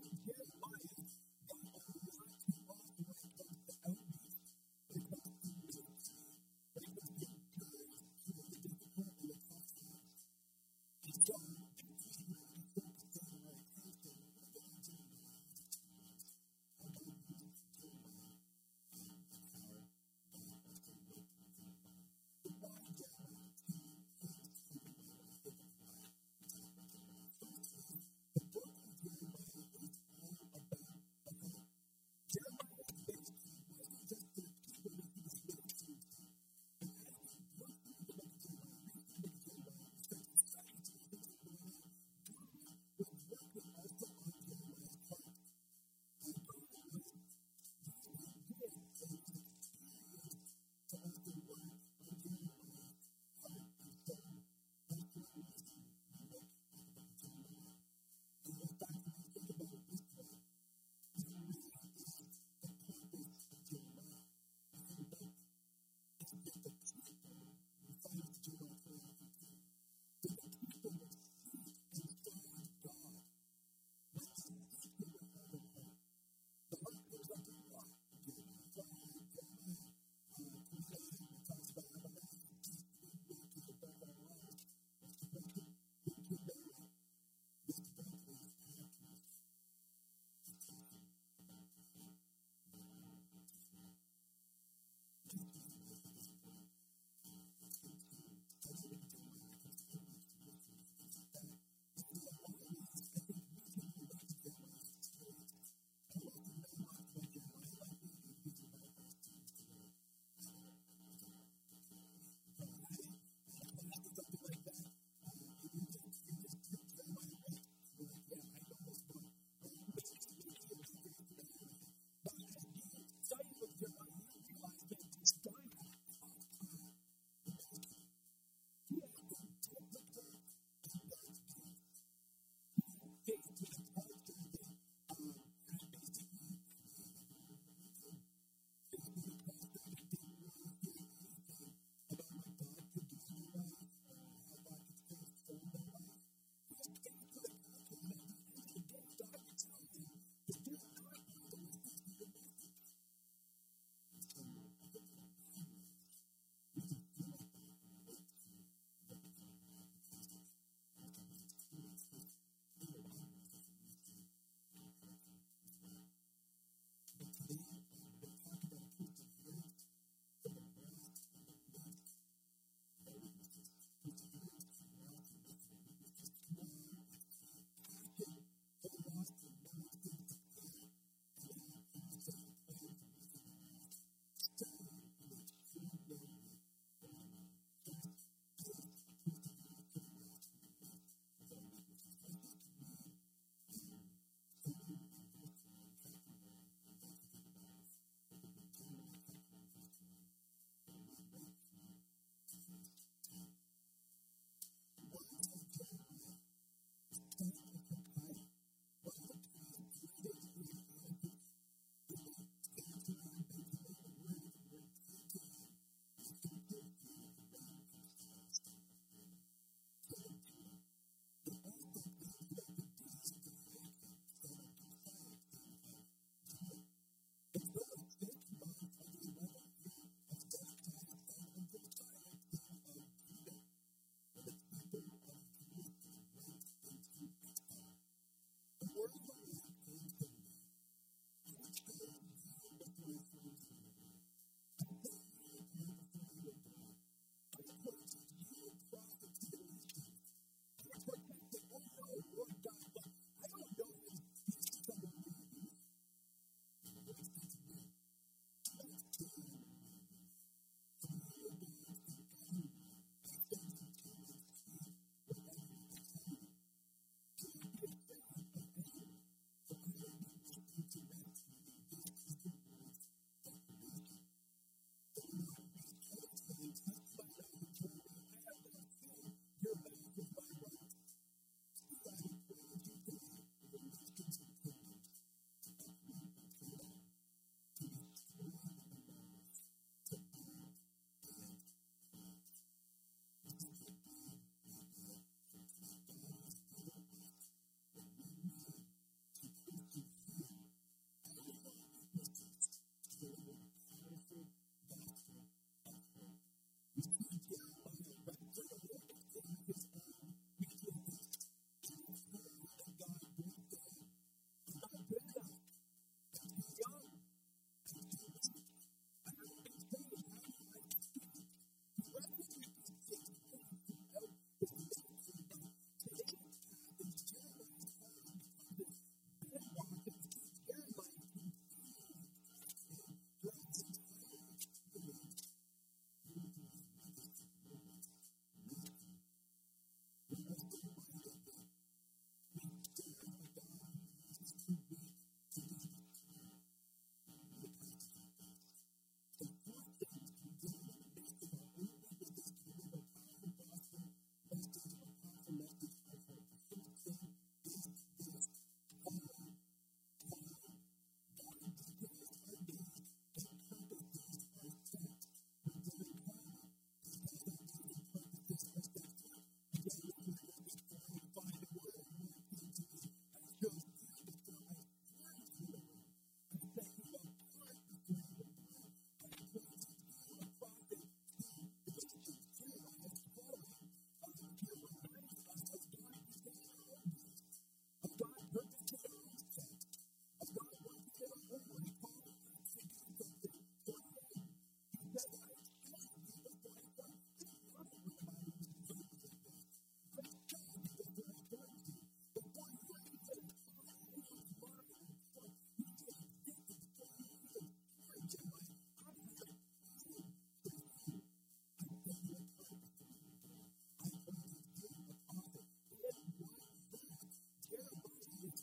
His life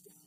God.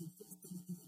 the destiny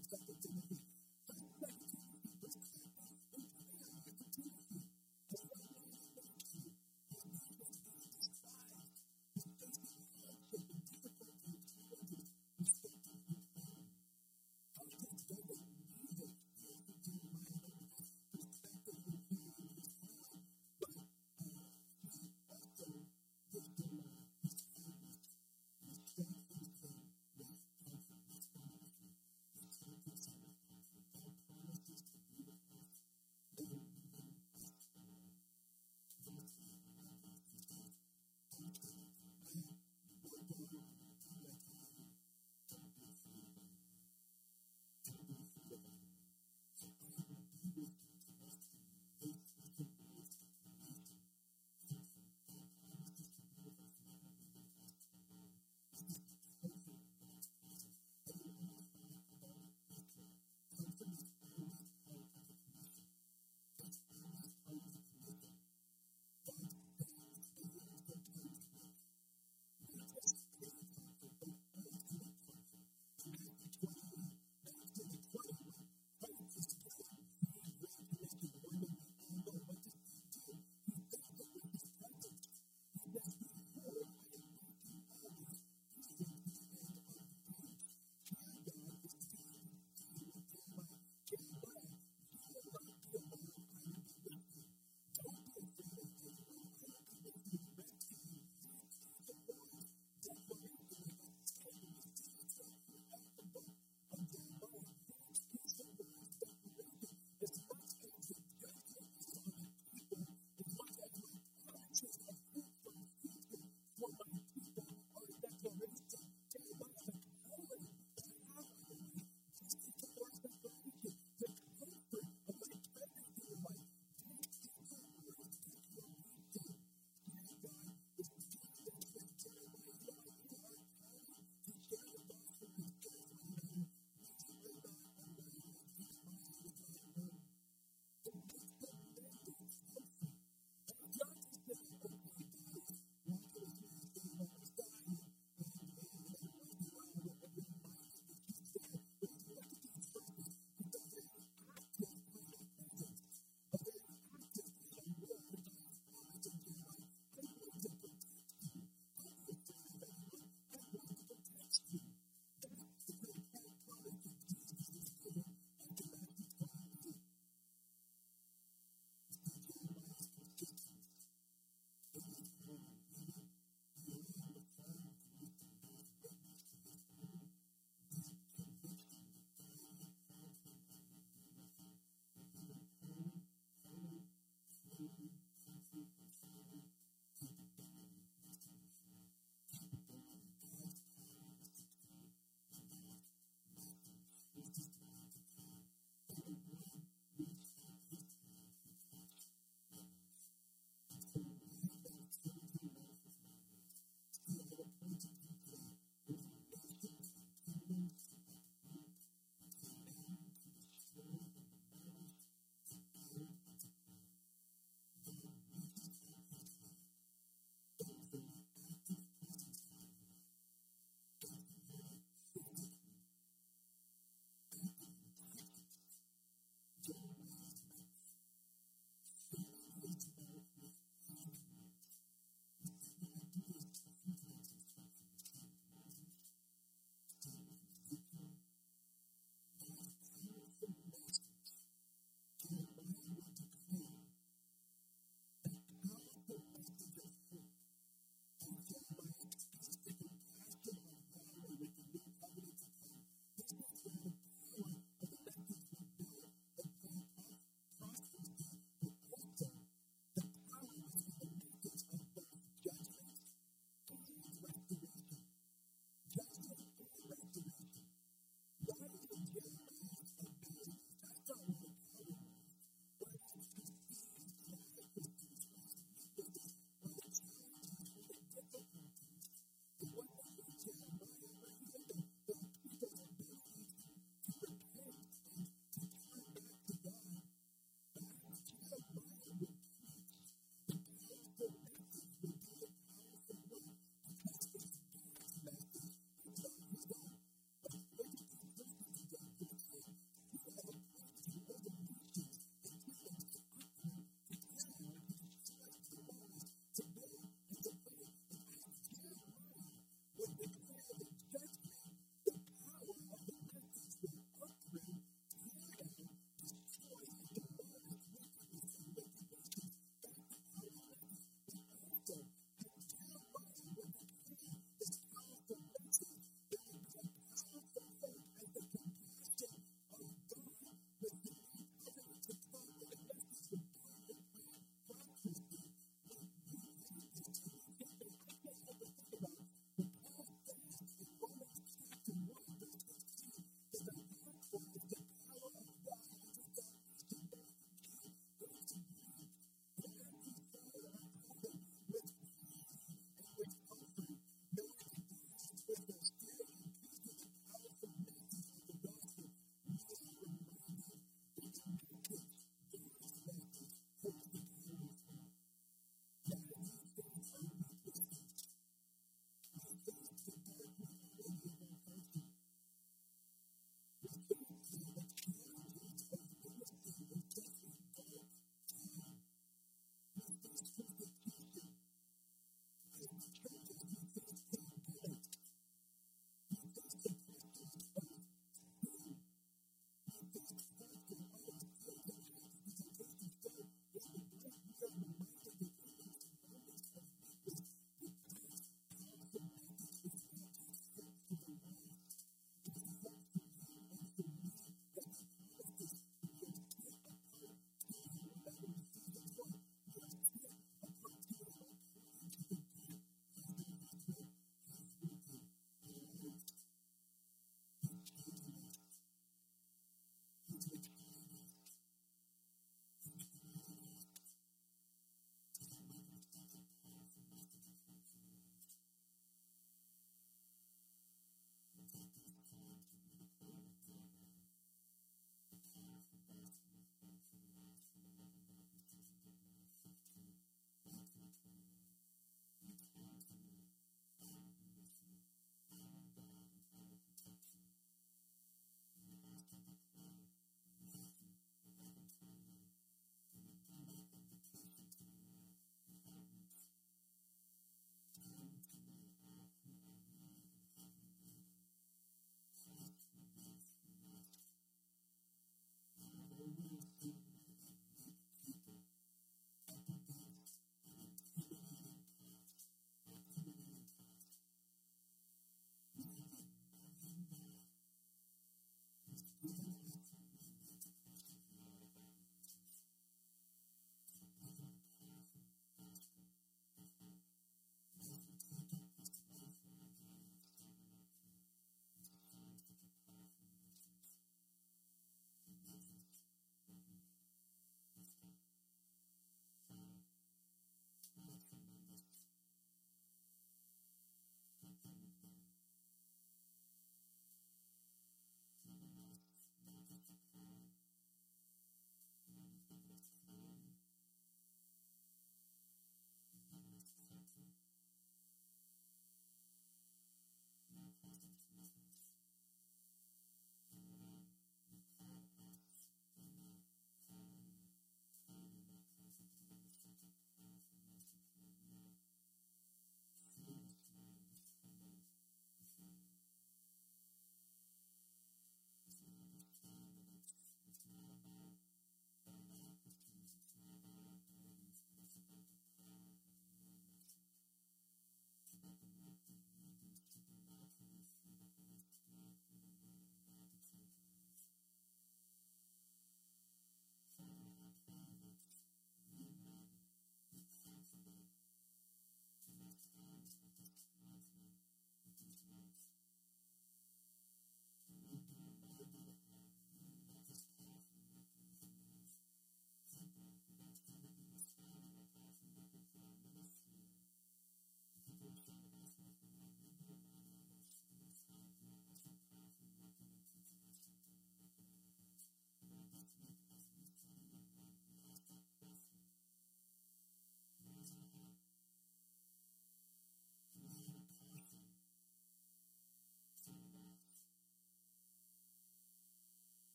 Mm-hmm.